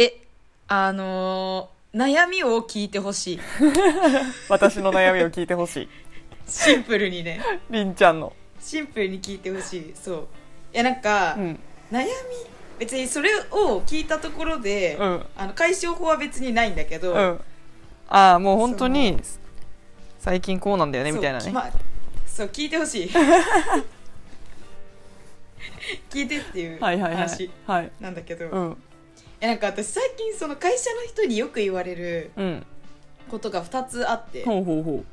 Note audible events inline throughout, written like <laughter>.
えあのー悩みを聞いてほしい。<laughs> 私の悩みを聞いてほしい。シンプルにね。りんちゃんの。シンプルに聞いてほしい。そう。いやなんか、うん。悩み？別にそれを聞いたところで、うん。あの解消法は別にないんだけど、うん。ああもう本当に最近こうなんだよねみたいなね、まあそう聞いてほしい。<laughs> 聞いてっていうはいはいはい。話はい。なんだけど、いうんやなんか私最近その会社の人によく言われるうん。ことが2つあって。ほうほうほ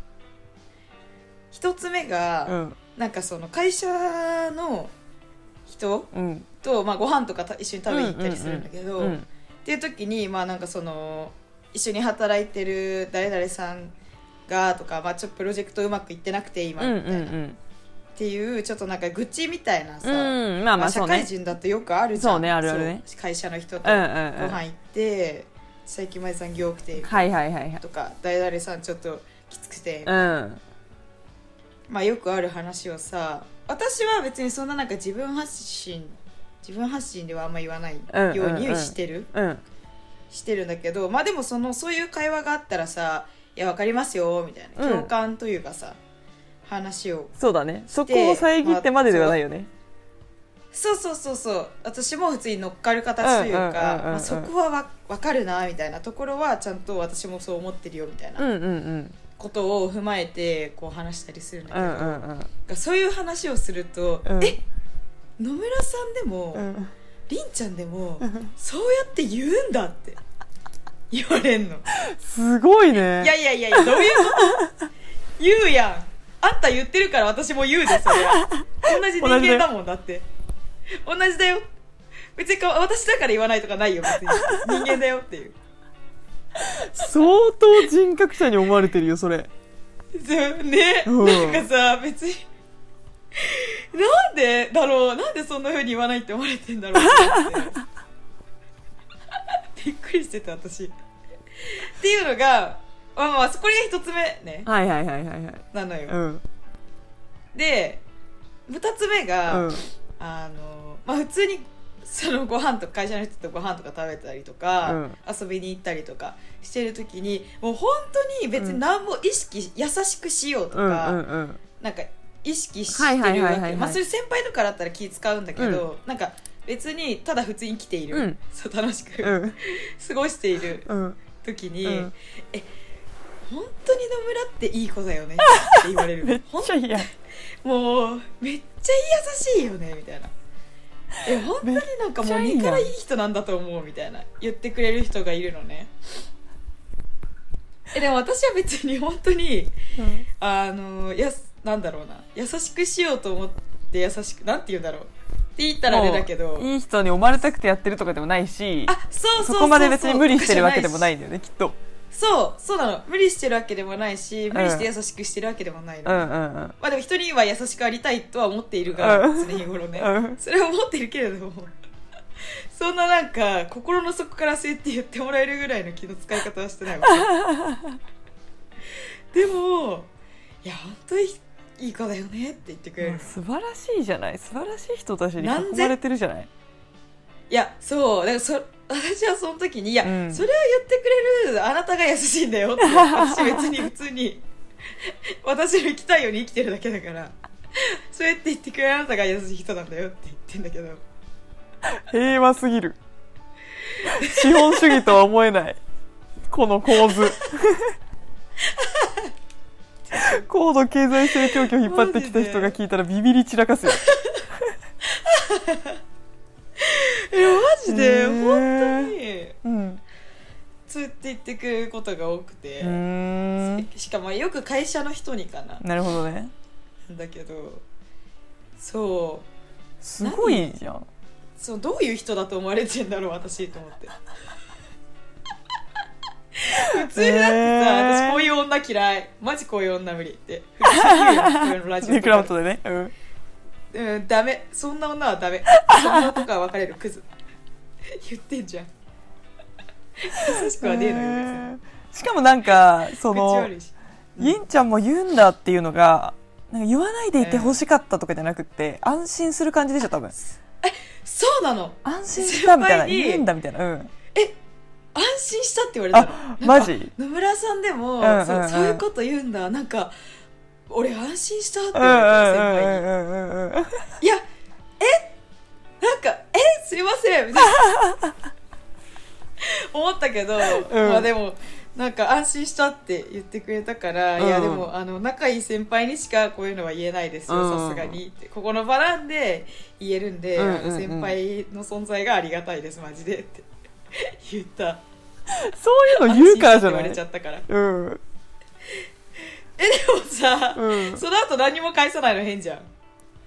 1つ目が、ううん。なんかその会社の人うん。と、まあ、ご飯とかた一緒に食べに行ったりするんだけど、うん。っていう時にまあなんかその一緒に働いてる誰々さんがとか、まあ、ちょっとプロジェクトうまくいってなくて今うんみたいな、っうんていうちょっとなんか愚痴みたいなさ、うん。まあまあ社そうね。会人だとよくあるじゃん。そうねあるあるね。そう会社の人とごうんうんうん。飯行って、最近前残業多くてはいはいはいはい。とか誰々さんちょっときつくて、うん。まあよくある話をさ私は別にそんななんか自分発信自分発信ではあんま言わないうん。ようにしてる、うん。してるんだけどまあでもそのそういう会話があったらさ「いやわかりますよ」みたいな。うん。共感というかさ、話を。そうだね。そこを遮ってまでではないよね。そうそうそうそう。私も普通に乗っかる形といううんうんうんうんうんかまあそこはわ分かるなみたいなところはちゃんと私もそう思ってるよみたいうんなうんうん。ことを踏まえてこう話したりするんだけど、うんうんうん。そういう話をすると「うん。え野村さんでも、うん。りんちゃんでもそうやって言うんだ」って言われんの。<laughs> すごいね。いやいやいやいや、どういうこと？言うやん。あんた言ってるから私も言うで、それは。<laughs> 同じ人間だもんだって。同じだよ。別にか私だから言わないとかないよ、別に。<laughs> 人間だよっていう。相当人格者に思われてるよそれでね、うんなんかさ、別に。なんでだろうなんでそんな風に言わないって思われてんだろうって <laughs> びっくりしてた私っていうのがまあまあこれが一つ目ね。はいはいはいはいはい。なのよ、うん。で2つ目が、うん。あのまあ普通にそのご飯とか会社の人とご飯とか食べたりとか、うん。遊びに行ったりとかしてる時にもう本当に別に何も意識、優しくしようとうんか、うんうん。なんか意識してはいはいるはいはいはい。わけまあそれ先輩とかだったら気使うんだけど、なんか別にただ普通に生きている、うん。そう楽しく、うん。<laughs> 過ごしているうん。時に、うん本当に野村っていい子だよね <laughs> って言われる。めっちゃいいやんもうめっちゃ優しいよねみたいな。え本当になんかもうからいい人なんだと思うみたいな。言ってくれる人がいるのね。えでも私は別に本当にあのやすなんだろうな。優しくしようと思って優しくなんて言うんだろう。って言ったらあれだけど。いい人に思われたくてやってるとかでもないしあそうそうそうそこまで別に無理してるわけでもないいんだよねきっとそうそうなの。無理してるわけでもないし無理して優しくしてるわけでもないの、うんうんうん。まあでも人には優しくありたいとは思っているが、うん。常日頃ね、うん。それは思ってるけれども。<laughs> そんななんか心の底からそうやって言ってもらえるぐらいの気の使い方はしてないわ。け <laughs> でもいや本当にいい子だよねって言ってくれる、素晴らしいじゃない。素晴らしい人たちに囲まれてるじゃない。いやそう。だからそ私はその時にいや、うん。それを言ってくれるあなたが優しいんだよって私別に普通に私の生きたいように生きてるだけだからそうやって言ってくれるあなたが優しい人なんだよって言ってんだけど。平和すぎる。資本主義とは思えない。この構図。高度経済成長期を引っ張ってきた人が聞いたらビビり散らかすよマジでへー。本当に。うん。そうやって言ってくれることが多くて。しかもよく会社の人にかな。なるほどね。だけどそう。すごいじゃん。そうどういう人だと思われてんだろう私と思って。<laughs> 普通だってさ、えー。私こういう女嫌い。マジこういう女無理って。普通に言うラジオネとか <laughs> クラウトでね、うん、うんダメ。そんな女はダメ。そんな男は別れるクズ。言ってんじゃん。優しくはねえのよえー。しかもなんかそ口の悪いし。ユンちゃんも言うんだっていうのがなんか言わないでいて欲しかったとかじゃなくて、安心する感じでしょ多分。そうなの。安心したみたいな。言うんだみたいな。うん。安心したって言われたの。マジ？野村さんでも、うんうんうん。そうそういうこと言うんだ。なんか俺安心したってうん言われたうん先輩に。いやえ？なんかえすいませんみたいな思ったけど、ん。まあでもなんか安心したって言ってくれたから、うん。いやでもあの仲いい先輩にしかこういうのは言えないですようん。さすがにって。ここの場なんで言えるんで、うんうんうん。あの先輩の存在がありがたいですマジでって。言った。そういうの言うからじゃな安心したって言われいちゃったから。うんもさ、うん。その後何も返さないの変じゃん。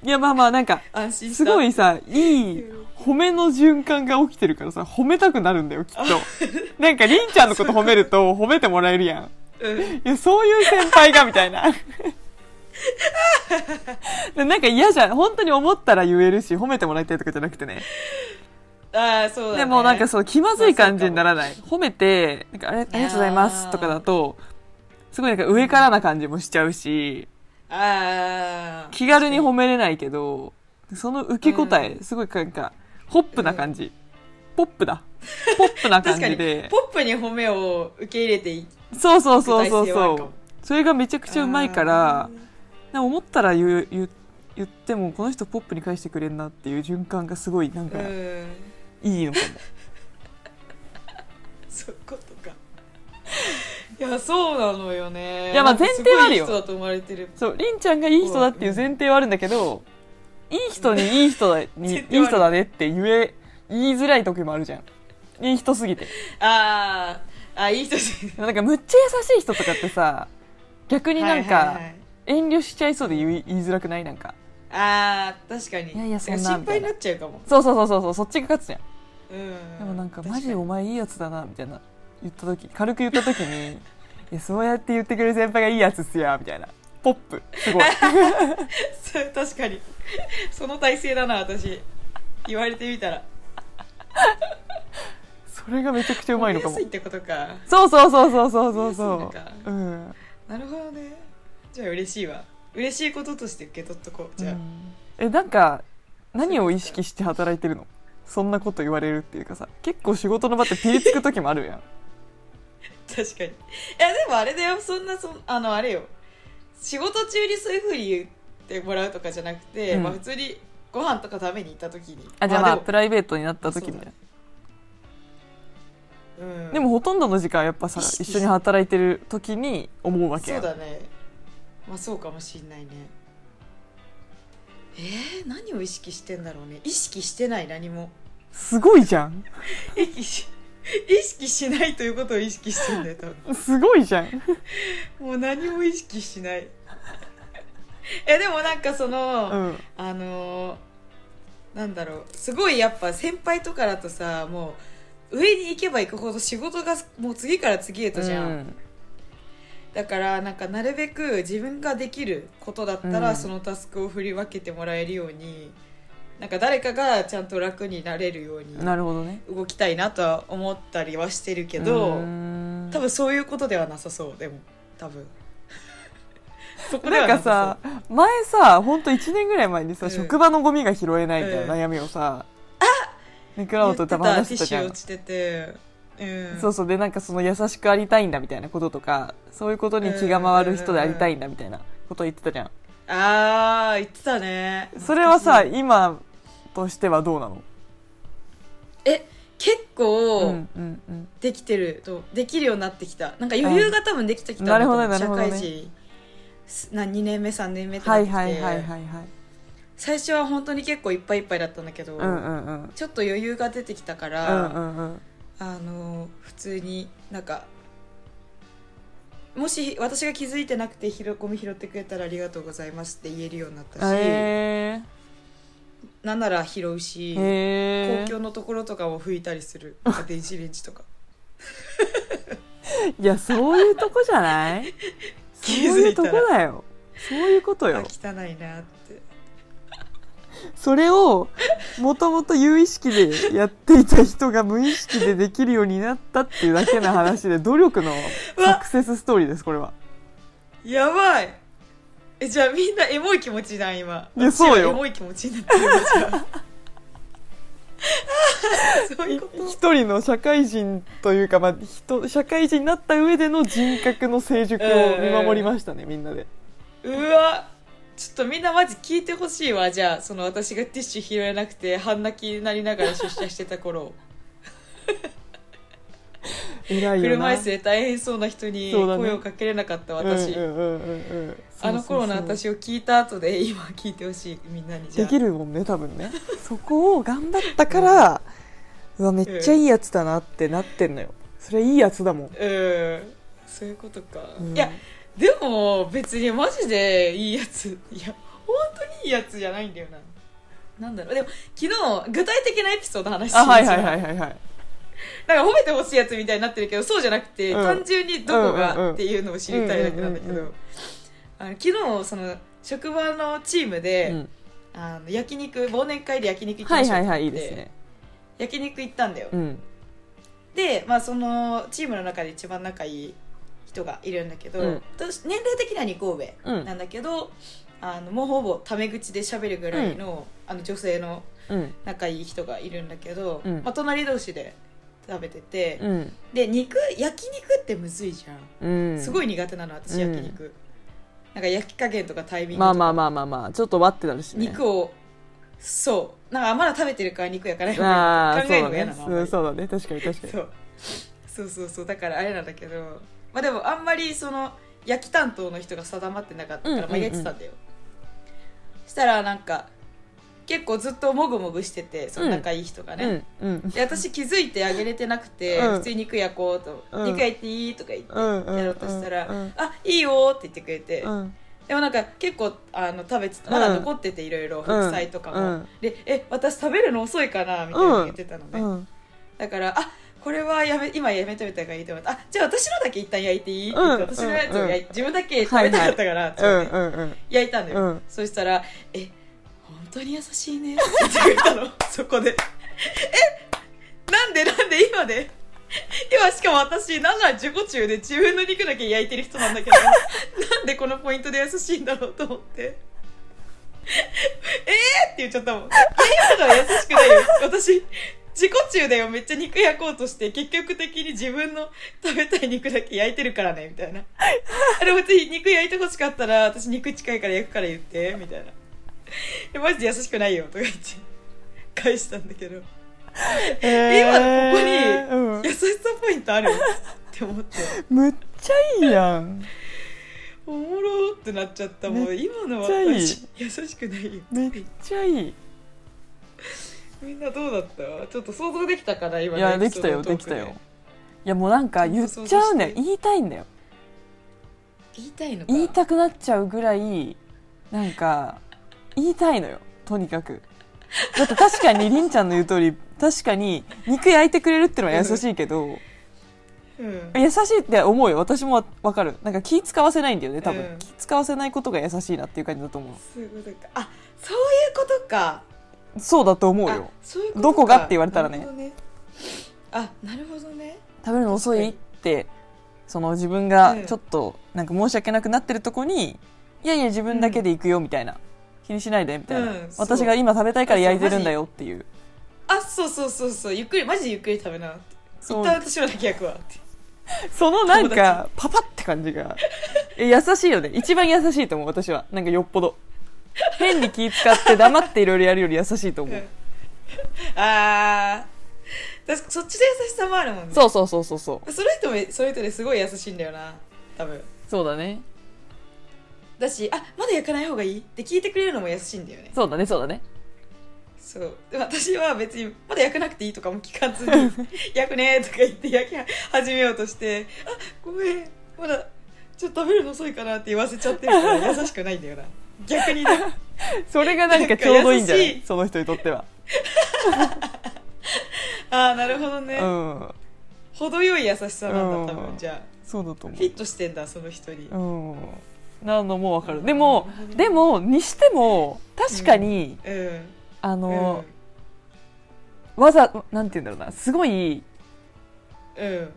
いやまあまあなんかすごいさいい褒めの循環が起きてるからさ褒めたくなるんだよきっと。なんかりんちゃんのこと褒めると褒めてもらえるやん。うん。いやそういう先輩がみたいな。でなんか嫌じゃん。本当に思ったら言えるし褒めてもらいたいとかじゃなくてね。ああそうだ、ね、でもなんかそう気まずい感じにならない。褒めてなんかあれありがとうございますとかだとすごいなんか上からな感じもしちゃうしああ気軽に褒めれないけどその受け答えすごいなんかホップな感じ。ポップだ。ポップな感じで。ポップに褒めを受け入れていそうそうそうそうそう。それがめちゃくちゃうまいからな思ったら言う言う言ってもこの人ポップに返してくれんなっていう循環がすごいなんかうん。いいのかも。<laughs> そういうことかいやそうなのよね。いやまあ前提はあるよ。そうりんちゃんがいい人だっていう前提はあるんだけどいい人にいい人だに <laughs> いい人だねって言え言いづらい時もあるじゃん。いい人すぎて。あーあいい人です <laughs> なんかむっちゃ優しい人とかってさ逆になんはいはいかはい。遠慮しちゃいそうで言い言いづらくない？なんか。あー確かに。いやいやそんな心配になっちゃうかも。そうそうそうそうそうそっちが勝つじゃん。うん。でもなんか確マジお前いいやつだなみたいな言った時軽く言った時に <laughs> いやそうやって言ってくれる先輩がいいやつっすやみたいな。ポップ。すごい。<laughs> 確かに。その体勢だな私。言われてみたら。<laughs> それがめちゃくちゃうまいのかも。ってことか。そうそうそうそうそうそうそう。うん。なるほどね。じゃあ嬉しいわ。嬉しいこととして受け取っとこう。じゃあ、えなんか何を意識して働いてるの？そんなこと言われるっていうかさ。結構仕事の場ってピリつく時もあるやん <laughs> 確かに。いやでもあれだよ。そんなそんあのあれよ。仕事中にそういうふうに言ってもらうとかじゃなくて、うん。まあ、普通にご飯とか食べに行った時に。あじゃあまあでもプライベートになった時みたいな。うん、でもほとんどの時間やっぱさ一緒に働いてる時に思うわけやそうんだね。まあそうかもしんないね。えー、何を意識してんだろうね。意識してない何も。すごいじゃん。<laughs> 意識し意識しないということを意識してんだよ多分。すごいじゃん。もう何も意識しない。えでもなんかその、うん。あのーなんだろう。すごいやっぱ先輩とかだとさもう上に行けば行くほど仕事がもう次から次へとじゃん、うん。だからなんかなるべく自分ができることだったら、うん。そのタスクを振り分けてもらえるようになんか誰かがちゃんと楽になれるようになるほどね。動きたいなとは思ったりはしてるけうどーん。多分そういうことではなさそうでも。多分。<laughs> そこでなんかささ前さほんと1年ぐらい前にさ、うん。職場のゴミが拾えないみたいなうん。悩みをさ、ネクラそうオと多分落ちてて。うん。そうそうでなんかその優しくありたいんだみたいなこととかそういうことに気が回る人でありたいんだみたいなことを言ってたじゃん。ああ言ってたね。それはさ今としてはどうなの？え結構、できてるとできるようになってきた。なんか余裕が多分できてきたんだなるほどと思うなるほどね。社会人すな2年目3年目ってなはいって。きて、はいはいはいはい。最初は本当に結構いっぱいいっぱいだったんだけど、うんうんうん。ちょっと余裕が出てきたかうら、んうんうん。あの普通になんかもし私が気づいてなくてゴミ拾ってくれたらありがとうございますって言えるようになったし、へなんなら拾うし、公共のところとかを拭いたりする電子レンジとかいやそういうとこじゃないそういうとこだよそういうことよ汚いなってそれをもともと有意識でやっていた人が無意識でできるようになったっていうだけの話で努力のサクセスストーリーですこれはやばいえじゃあみんなエモい気持ちじゃん今。いやそうよ。エモい気持ちになってる。よじゃあそういうこと？一人の社会人というか、まあ、人社会人になった上での人格の成熟を見守りましたね、みんなで。うわ。ちょっとみんなマジ聞いてほしいわ。じゃあその私がティッシュ拾えなくて半泣きになりながら出社してた頃車椅子で大変そうな人に声をかけれなかった私、うんうんうんうんうん。あの頃の私を聞いた後で今聞いてほしいみんなにできるもんね多分ね。<laughs> そこを頑張ったから、うわめっちゃいいやつだなってなってんのよ。それいいやつだもん、うん。そういうことか、うん。いやでも別にマジでいいやつ。いや本当にいいやつじゃないんだよな。なんだろう。でも昨日具体的なエピソード話してあはいはいはいはいはい <laughs> なんか褒めてほしいやつみたいになってるけどそうじゃなくて、うん。単純にどこがっていうのを知りたいだけなんだけどあの昨日その職場のチームで、うん。あの焼肉忘年会で焼肉行きましょうはいはいはいね。焼肉行ったんだよ、うん。で、まあ、そのチームの中で一番仲いい人がいるんだけど、うん。私年齢的には2個上うん。なんだけど、あのもうほぼタメ口で喋るぐらいの,、あの女性のうん。仲いい人がいるんだけど、うん。まあ、隣同士で食べてて、うん。で肉焼肉ってむずいじゃん、うん。すごい苦手なの私うん。焼肉、なんか焼き加減とかタイミングまあまあまあまあまあちょっと割ってなるしね。肉をそう。なんかまだ食べてるから肉焼かない方ああがいい考えるのが嫌なのそうだね。確かに確かに。そう。そうそうそう。だからあれなんだけど。まあでもあんまりその焼き担当の人が定まってなかったから、うんうんうん。まあ焼いてたんだよ。したらなんか結構ずっともぐもぐしててその仲いい人がね、うんうん。で私気づいてあげれてなくて、うん。普通に肉焼こうと、うん肉焼いていい？とか言ってやろうとしたら、うんあいいよって言ってくれて、うん。でもなんか結構あの食べてたまだ残ってていろいろ副菜とかも、うん。でえ私食べるの遅いかな？みたいな言ってたのね、うん。だからあこれはやめ今やめといた方がいいと思ってあじゃあ私のだけ一旦焼いていい？って言って、うん。私のやつを焼いうん。自分だけ食べたかったから、ってうん言ってうんうん焼いたんだよ、うん。そしたら「え本当に優しいね」って言ってくれたの。そこで。え？なんで？なんで？今で？今しかも私なんなら自己中で自分の肉だけ焼いてる人なんだけど。なんで？このポイントで優しいんだろうと思って。え？ーって言っちゃったもん。今のは優しくないよ。私自己中だよ。めっちゃ肉焼こうとして結局的に自分の食べたい肉だけ焼いてるからねみたいな。あでも別に肉焼いてほしかったら私肉近いから焼くから言ってみたいな。<laughs> マジで優しくないよとか言って。返したんだけど。え今のここにうん。優しさポイントあるって思って。むっちゃいいやん。おもろってなっちゃった。もう今の私優しくないよ。めっちゃいい。みんなどうだった？ちょっと想像できたかな今いのやできたよで。きたよ。いやもうなんか言っちゃうん。だよ言いたいんだよ。言いたいのか。言いたくなっちゃうぐらいなんか言いたいのよ。とにかく。だって確かにりんちゃんの言う通り確かに肉焼いてくれるってのは優しいけど、うん。優しいって思うよ。私もわかる。なんか気使わせないんだよね多分、うん気使わせないことが優しいなっていう感じだと思そういうことか。あそういうことか。うそうだと思うあよどこがって言われたらね。あなるほどね。食べるの遅いってその自分がうん。ちょっとなんか申し訳なくなってるとこに、いやいや自分だけで行くよみたいな、気にしないでみたいな、うん私が今食べたいから焼いてるんだよっていう。あそうそうそうそうゆっくりマジでゆっくり食べな。って一旦私のだけ焼くわって。そのなん友かパパって感じが。え優しいよね。一番優しいと思う私は。なんかよっぽど。変に気使って黙っていろいろやるより優しいと思う、あー。確かそっちで優しさもあるもんね。そうそうそうそうそう。その人もその人ですごい優しいんだよな。多分。そうだねだしあまだ焼かない方がいいって聞いてくれるのも優しいんだよね。そうだねそうだね。そう。で私は別にまだ焼かなくていいとかも聞かずに <laughs> 焼くねとか言って焼き始めようとしてあごめんまだちょっと食べるの遅いかなって言わせちゃってるから優しくないんだよな。逆にね。<laughs> それがなんかちょうどいいんじゃない？い。その人にとっては。<laughs> ああなるほどね、うん。程よい優しさなんだ多うん分じゃあ。そうだと思フィットしてんだその人に、ううんなのもわかる。でもでもにしても確かに、うん。あうん。の、わざなんて言うんだろうな。すごいうん。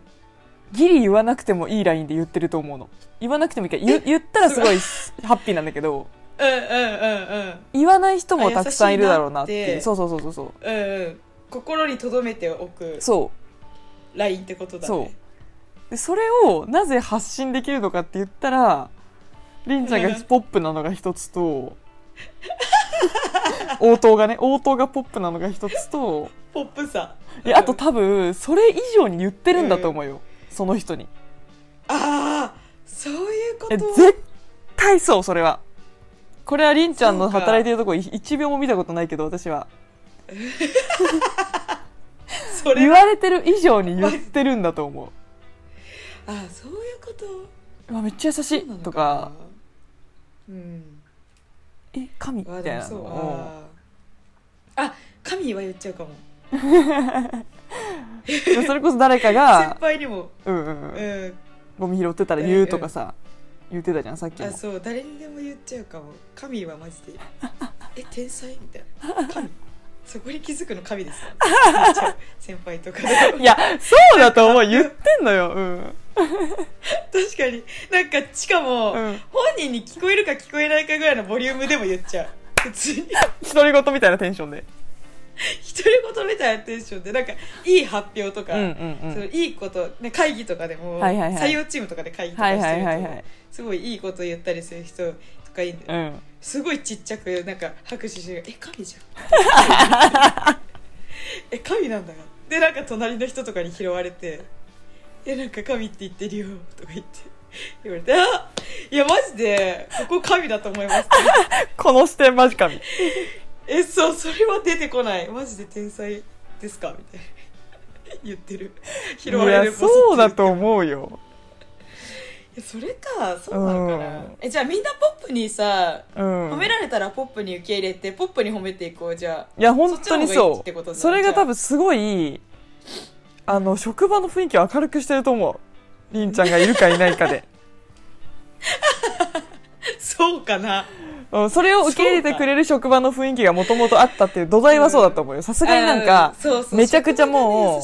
ギリ言わなくてもいいラインで言ってると思うの。言わなくてもいいから言言ったらすごい <laughs> ハッピーなんだけどうんうんうんうん。言わない人もたくさんいるだろうなって。そうそうそうそうそう。うんうん。心に留めておくそラインってことだね。そう。でそれをなぜ発信できるのかって言ったらりんちゃんがポップなのが一つと応答がね応答がポップなのが一つとポップさ。いやあと多分それ以上に言ってるんだと思うよ、その人に。ああそういうこえと絶対そうそれは。これはりんちゃんの働いてるとこ1秒も見たことないけど私 <laughs> は。言われてる以上に言ってるんだと思う。ああそういうこと？めっちゃ優しい。とかうん。え神みたいな。のをあ神は言っちゃうかも。<laughs> でそれこそ誰か先が、<laughs> 輩にも。うんうんううん、んゴミ拾ってたら言うとかさ、言ってたじゃんさっきも。あそう誰にでも言っちゃうかも。神はマジで。<laughs> え天才みたいな。神。そこに気づくの神です先輩とかでいやそうだと思う。言ってんのよ。うん、確かに。なんかしかも、うん、本人に聞こえるか聞こえないかぐらいのボリュームでも言っちゃう。普通に。独り言みたいなテンションで。独り言みたいなテンションで。なんかいい発表とか、うんうんうん。そのいいこと、ね、会議とかでも、はいはいはい。採用チームとかで会議とかはいしてると、はいはいはいすごいいいこと言ったりする人とかいいんだよ、うん。すごいちっちゃくなんか拍手してるえ神じゃん。<laughs> え神なんだがでなんか隣の人とかに拾われてえなんか神って言ってるよとか言って言われてあいやマジでここ神だと思います <laughs> この視点マジ神。えそうそれは出てこない。マジで天才ですかみたいな。言ってる。拾いわれやるそうだとう思うよ。それかそうなのかな、うん。えじゃあみんなポップにさうん。褒められたらポップに受け入れてポップに褒めていこう。じゃあいや本当にそう。それが多分すごいあの職場の雰囲気を明るくしてると思う。りんちゃんがいるかいないかで。<laughs> そうかな。うんそれを受け入れてくれる職場の雰囲気がもともとあったっていう土台はそうだと思うよ。さすがになんかめちゃくちゃもう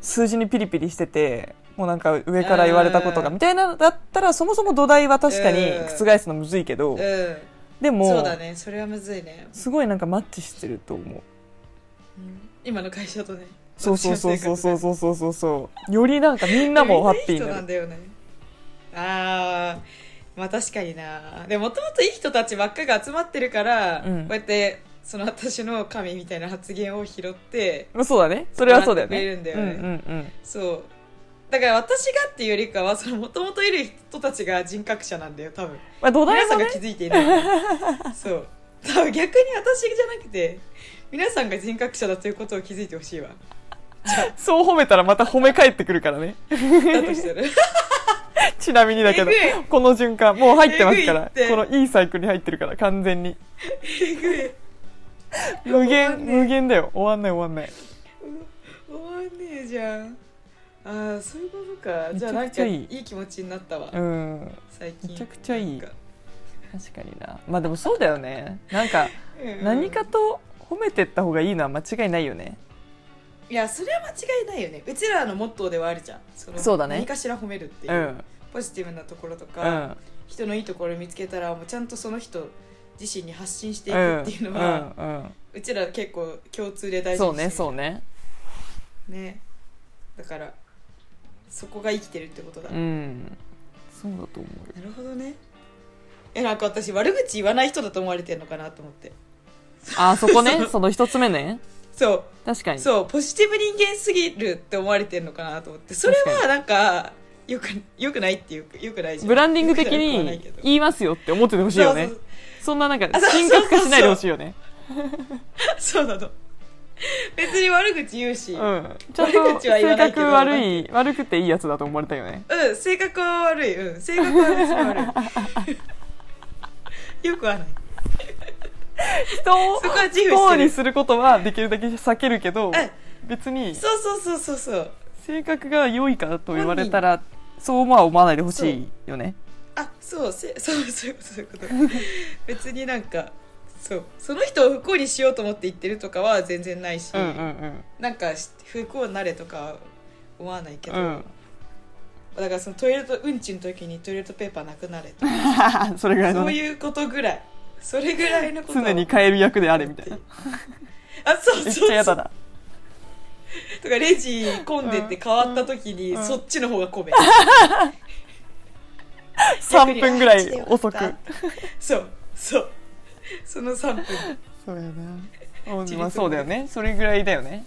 数字にピリピリしててもうなんか上から言われたことがうんみたいなのだったらそもそも土台は確かにうん。覆すのむずいけどうん。でもそうだね。それはむずいね、すごいなんかマッチしてると思う。うん。今の会社とねそうそうそうそうそうそうそうそうよりなんかみんなもハッピーに人なるなんだよねああまあ確かになでもともといい人たちばっかが集まってるから、うんこうやってその私の神みたいな発言を拾ってそうだねそれはそうだよねそうだから私がっていうよりかはもともといる人たちが人格者なんだよ多分まあ土台ね皆さんが気づいていないそう多分逆に私じゃなくて皆さんが人格者だということを気づいてほしいわ <laughs> そう褒めたらまた褒め返ってくるからね。<laughs> ちなみにだけどこの循環もう入ってますからこのいいサイクルに入ってるから完全に。無限無限だよ。終わんない終わんない。終わんねえじゃん。ああそういうことか。じゃあなんかいい気持ちになったわ、うん。最近。めちゃくちゃいい。確かにな。まあでもそうだよね。なんかうん。何かと褒めてった方がいいのは間違いないよねいやそれは間違いないよね。うちらのモットーではあるじゃん。そのそうだね。何かしら褒めるっていうう、ん。ポジティブなところとうか、ん。人のいいところを見つけたらもうちゃんとその人自身に発信していうん。くっていうのは、うんうん。うちら結構共通で大事そうねそうね。ね。だからそこが生きてるってことだ、うん。そうだと思うよ。なるほどね。えなんか私悪口言わない人だと思われてるのかなと思って。あそこね。<laughs> その一つ目ねそう。確かに。そうポジティブ人間すぎるって思われてるのかなと思って。それはなんかよくよくないっていうかよくないじゃん。ブランディング的に言いますよって思っててほしいよね。そんななんかあそうそう神格化しないでほしいよね。<laughs> そうなの。別に悪口言うし、ううん。んちゃんと性格悪い悪くていいやつだと思われたよね。性格は悪い。うん性格は別に悪い。<laughs> よくはない人を自不幸負にすることはできるだけ避けるけど別にそうそうそうそうそう性格が良いかと言われたらそうは思わないでほしいよねあそうせそうそういうことそういうこと別になんかそうその人を不幸にしようと思って言ってるとかは全然ないし、うんうんなんか不幸になれとか思わないけど、うんだからそのトイレットうんちの時にトイレットペーパーなくなれとかそれぐらいそういうことぐらいそれぐらいのこと常に変える役であれみたいな。あそうそうめっそうちゃ嫌だな。とかレジ混んでて変わった時に、うんそっちの方が混め3 <laughs> 分ぐらい遅く。そうそう。その3分。そうやな。うんまあそうだよね。それぐらいだよね。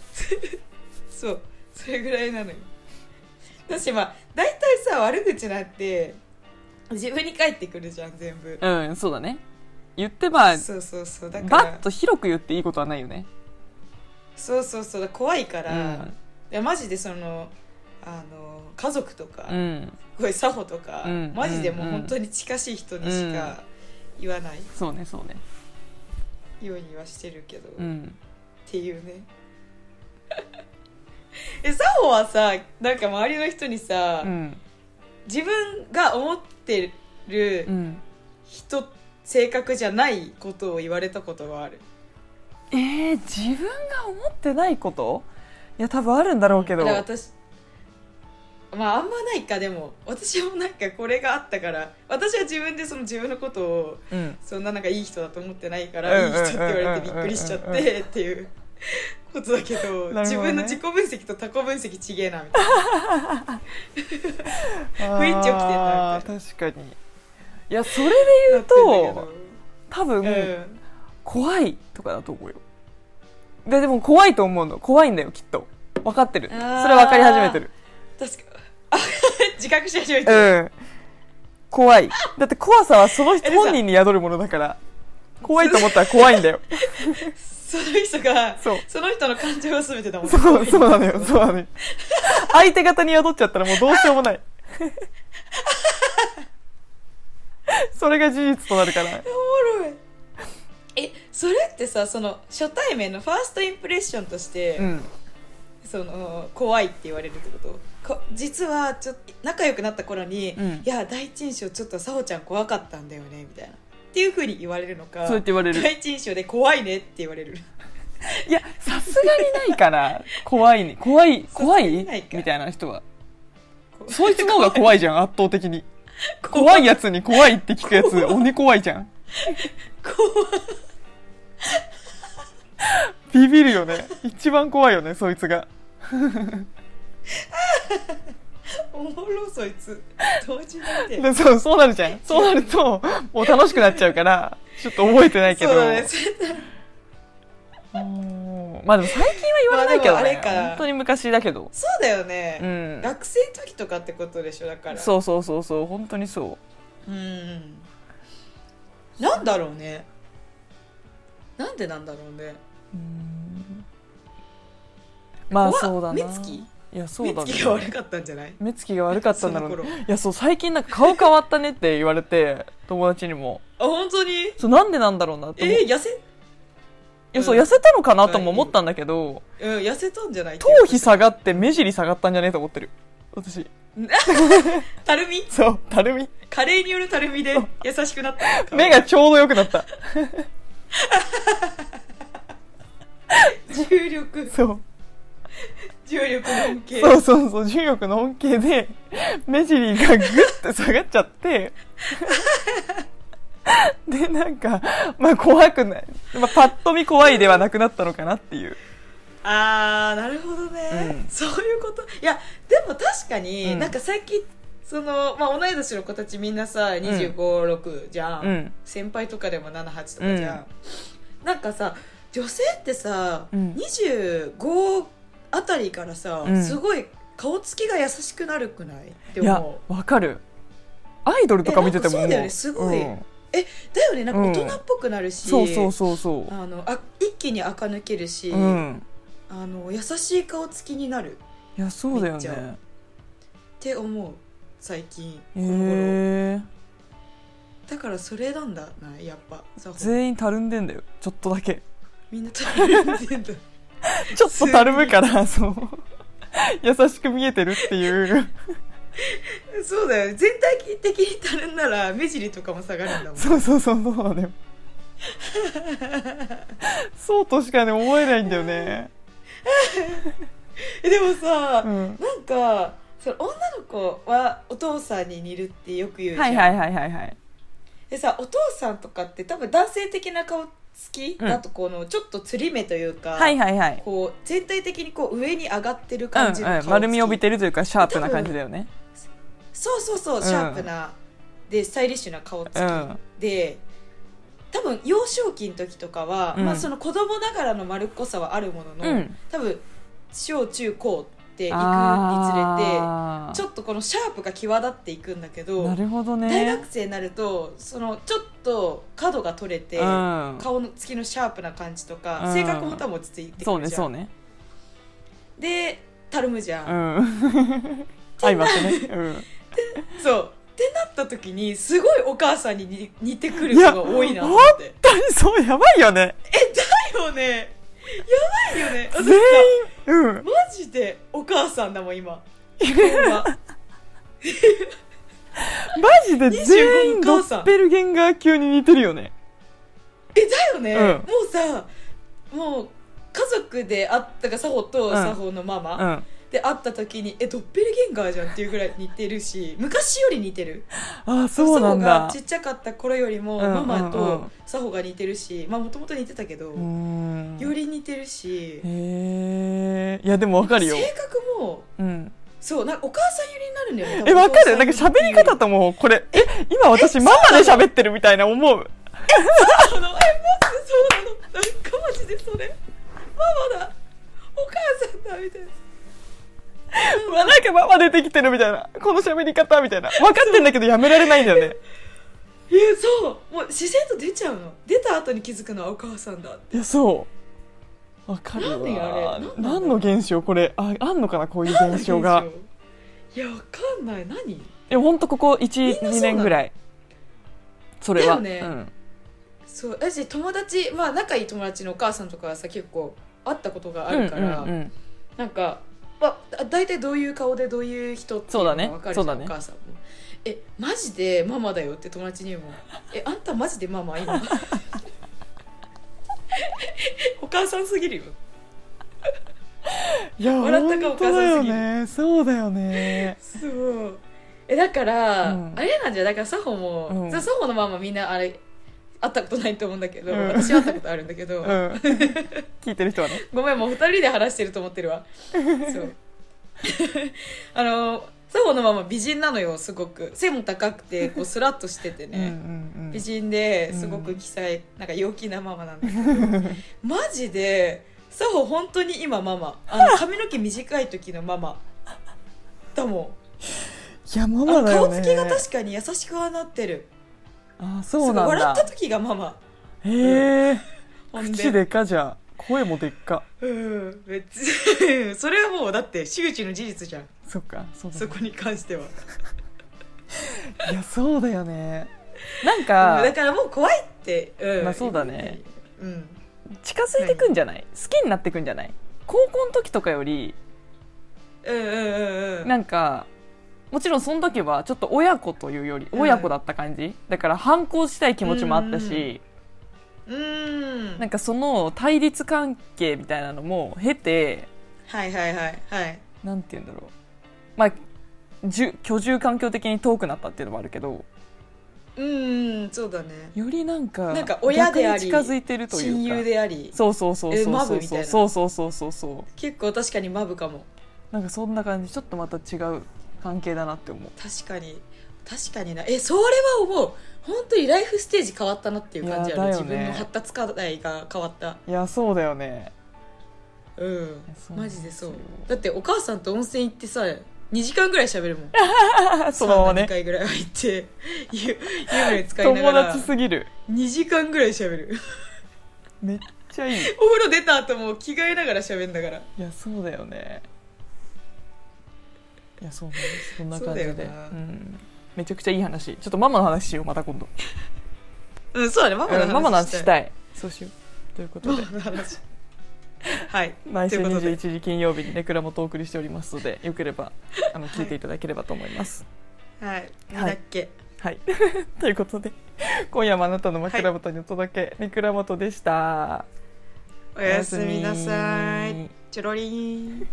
<laughs> そう。それぐらいなのよ。私まあ大体さ悪口なんて自分に返ってくるじゃん全部。うんそうだね言ってばそうそうそうだかバらッと広く言っていいことはないよね。そうそうそうだ怖いから、うん。いやマジでそのあの家族とか、うん。こういう作法とか、うん。マジでもううん本当に近しい人にしか言わない。そうねそうね。ようにはしてるけど、っうん。ていうね。<laughs> え作法はさなんか周りの人にさ、うん。自分が思ってるうん。人、性格じゃないことを言われたことがある。えー、自分が思ってないこと？いや多分あるんだろうけど。だから私まああんまないかでも。私もなんかこれがあったから私は自分でその自分のことをうん。そんななんかいい人だと思ってないかうんらいい人って言われてびっくりしちゃっうんうんうんてっていうことだけ <laughs> どね。自分の自己分析と他己分析ちげえなみたいな。<laughs> <laughs> 不一致起きてんなみたいな。確かにいやそれで言うと多分、けど。うん。怖いとかだと思うよ。ででも怖いと思うの。怖いんだよきっと。分かってる。それ分かり始めてる。確かあ <laughs> 自覚し始めてうるん。怖い。だって怖さはその人本人に宿るものだから。怖いと思ったら怖いんだよ。<laughs> その人がその人の感情が全てだもんね。そうそうなのよ。そうなのよ。相手方に宿っちゃったらもうどうしようもない <laughs> <laughs> それが事実となるから。おもろい。えそれってさその初対面のファーストインプレッションとして、うん。その怖いって言われるってこと？こ実はちょっと仲良くなった頃に、うん。いや第一印象ちょっとさほちゃん怖かったんだよねみたいな。っていうふうに言われるのかそうやって言われる。第一印象で怖いねって言われる。いやさすがにないから。怖いに怖い怖い？みたいな人は。そいつの方が怖いじゃん圧倒的に怖いやつに怖いって聞くやつ鬼怖いじゃん。ビビるよね。一番怖いよねそいつが。おもろそいつ。同時に見て。でそうそうなるじゃん。そうなるともう楽しくなっちゃうからちょっと覚えてないけど。そうだねまあでも最近は言われないけどね。本当に昔だけど。そうだよね、うん。学生の時とかってことでしょだから。そうそうそうそう。本当にそう。うん。なんだろうね。なんでなんだろうね。うん。まあそうだな。目つき？いやそうだね。目つきが悪かったんじゃない？目つきが悪かったんだろう。ねいやそう最近なんか顔変わったねって言われて友達にも。あ本当に？そうなんでなんだろうなってえー、痩せいやそううん。痩せたのかなとも思ったんだけどうん痩せたんじゃない？頭皮下がって目尻下がったんじゃねえと思ってる。私。<laughs> たるみ？そうたるみ。加齢によるたるみで優しくなった。目がちょうど良くなった。<laughs> 重力。そう。重力の恩恵。そうそうそう重力の恩恵で目尻がグッて下がっちゃって <laughs> <laughs> でなんかまあ怖くない、まあ、パッと見怖いではなくなったのかなっていう。あーなるほどね、うん。そういうこと。いやでも確かに、うん。なんか最近その、まあ、同い年の子たちみんなさ2 5 6じゃん、うん。先輩とかでも78とかじゃん、なんかさ女性ってさ、うん。25あたりからさ、うん。すごい顔つきが優しくなるくないっていや思うわかる。アイドルとか見ててもそうだよね。すごいうんだよね。なんか大人っぽくなるし、そうそうそうそう。あのあ一気に垢抜けるし、うん。あの優しい顔つきになる。いやそうだよね。って思う。最近こへの頃。えだからそれなんだなやっぱ。さ全員たるんでんだよ。ちょっとだけ。みんなたるんでんだ。<laughs> ちょっとたるむからそう。優しく見えてるっていう <laughs> そうだよ。全体的にたるんなら目尻とかも下がるんだもん。そうそうそうそうなのよ。そうとしかね思えないんだよね。<laughs> えでもさ、うん。なんかその女の子はお父さんに似るってよく言うじゃん、はいはいはいはいはい。でさお父さんとかって多分男性的な顔付きだとこのちょっとつり目というか、はいはいはい。こう全体的にこう上に上がってるうん感じの顔つき、うん、丸みを帯びてるというかシャープな感じだよねそうそうそうシャープな、でスタイリッシュな顔つき、うん。で多分幼少期の時とかは、うん。まあ、その子供ながらの丸っこさはあるものの、うん。多分小中高っていくにつれてちょっとこのシャープが際立っていくんだけどなるほどね。大学生になるとそのちょっと角が取れて、うん。顔のつきのシャープな感じとか、うん。性格も多分落ち着いてくるじゃん。そうねそうね。でたるむじゃ、うんん。<laughs> 相まってね、うん、そう。ってなった時にすごいお母さんに似似てくる子が多いなと思って。本当にそうやばいよね。だよね。やばいよね。私全さ員うん。マジでお母さんだもん今。マジで全員25ドッペルゲンガー級に似てるよね。えだよね、うん。もうさもう家族で会ったか佐保とん。佐保のママ、うんで会った時にえドッペルゲンガーじゃんっていうぐらい似てるし昔より似てる。ああそうなんだ。がちっちゃかった頃よりも、うんうんうん。ママと佐保が似てるしまあもともと似てたけど、うん。より似てるし。へえいやでもわかるよ。性格もうん。そうなんかお母さん寄りになるんだよね。えわかる？なんか喋り方ともこれえ今私ママで喋ってるみたいな思う。そうなの。えマジでそうなの。なんかマジでそれ。ママだ。お母さんだみたいなうわなんかママ出てきてるみたいな。この喋り方みたいな。分かってんだけどやめられないんだよね。いやそう。もう自然と出ちゃうの。出た後に気づくのはお母さんだって。いやそう。わかるわ。何あれ？何の現象これ？ああんのかなこういう現象が。いやわかんない。何？いやほんとここみんなそうな12の年ぐらい。それは。ね。うん。そう。私友達まあ仲いい友達のお母さんとかはさ結構会ったことがあるから、うんうんうん。なんか、まあ、大体どういう顔でどういう人っていうのが分かるじゃん、そうだね。お母さんも。えマジでママだよって友達に言うもん。えあんたマジでママ今？<laughs> お母さんすぎるよ。いや笑った顔本当だよお母さんすぎね。そうだよね。そう。えだから、うん。あれなんじゃだからサホも、うん。のママみんなあれ会ったことないと思うんだけど、うん。私は会ったことあるんだけど、うん。聞いてる人はね。<laughs> ごめんもう二人で話してると思ってるわ。<laughs> そう。<laughs> あのサホのママ美人なのよすごく。背も高くてこうスラッとしててね、うん美人ですごく気さえなんか陽気なママなんだけど。マジでサホ本当に今ママ。あの髪の毛短い時のママ。だもいやママだよね。顔つきが確かに優しくはなってるあそうなん笑っただ時がママ。へえほん。で口でかじゃ声もでっか。うん別に。<laughs> それはもうだって周知の事実じゃん。そっかそうだね。そこに関しては。<laughs> いやそうだよね。なんうんかだからもう怖いって、うん。まあそうだね。うん。近づいてくんじゃない？好きになってくんじゃない？高校の時とかよりうんうんうんうん。なんかもちろんその時はちょっと親子というよりうん。親子だった感じ、だから反抗したい気持ちもあったし、うん。なんかその対立関係みたいなのも経てはいはいはいはい。なんて言うんだろう。まあ居住環境的に遠くなったっていうのもあるけど。うんうんそうだね。よりなんかなんか親であり近づいてるというか。親友でありそうそうそうそうそうそうそうそうそうそう。結構確かにマブかも。なんかそんな感じ。ちょっとまた違う関係だなって思う。確かに。確かにな。えそれは思う。本当にライフステージ変わったなっていう感じある、ね。自分の発達課題が変わった。いやそうだよね。うん。マジでそう。だってお母さんと温泉行ってさ2時間ぐらい喋るもん。<laughs> そのまま2ね回ぐらい入って <laughs> 湯湯船使いな友がら。達すぎる。2時間ぐらい喋る。めっちゃいい。<laughs> お風呂出た後も着替えながら喋んだから。いやそうだよねいやそうなんです。そんな感じで。そうだよな。うん、めちゃくちゃいい話。ちょっとママの話しようまた今度。うんそうだね。ママの話うんママの話いしたい。そうしよう。ということで。ママの話。はい。毎週ということで。21時金曜日にネクラもとお送りしておりますのでよければあの聞いていただければと思います。はい。みんなっけ？はい、<laughs> ということで今夜もあなたの枕元にお届け、ネクラ元でした。おやすみなさい。ちょろりん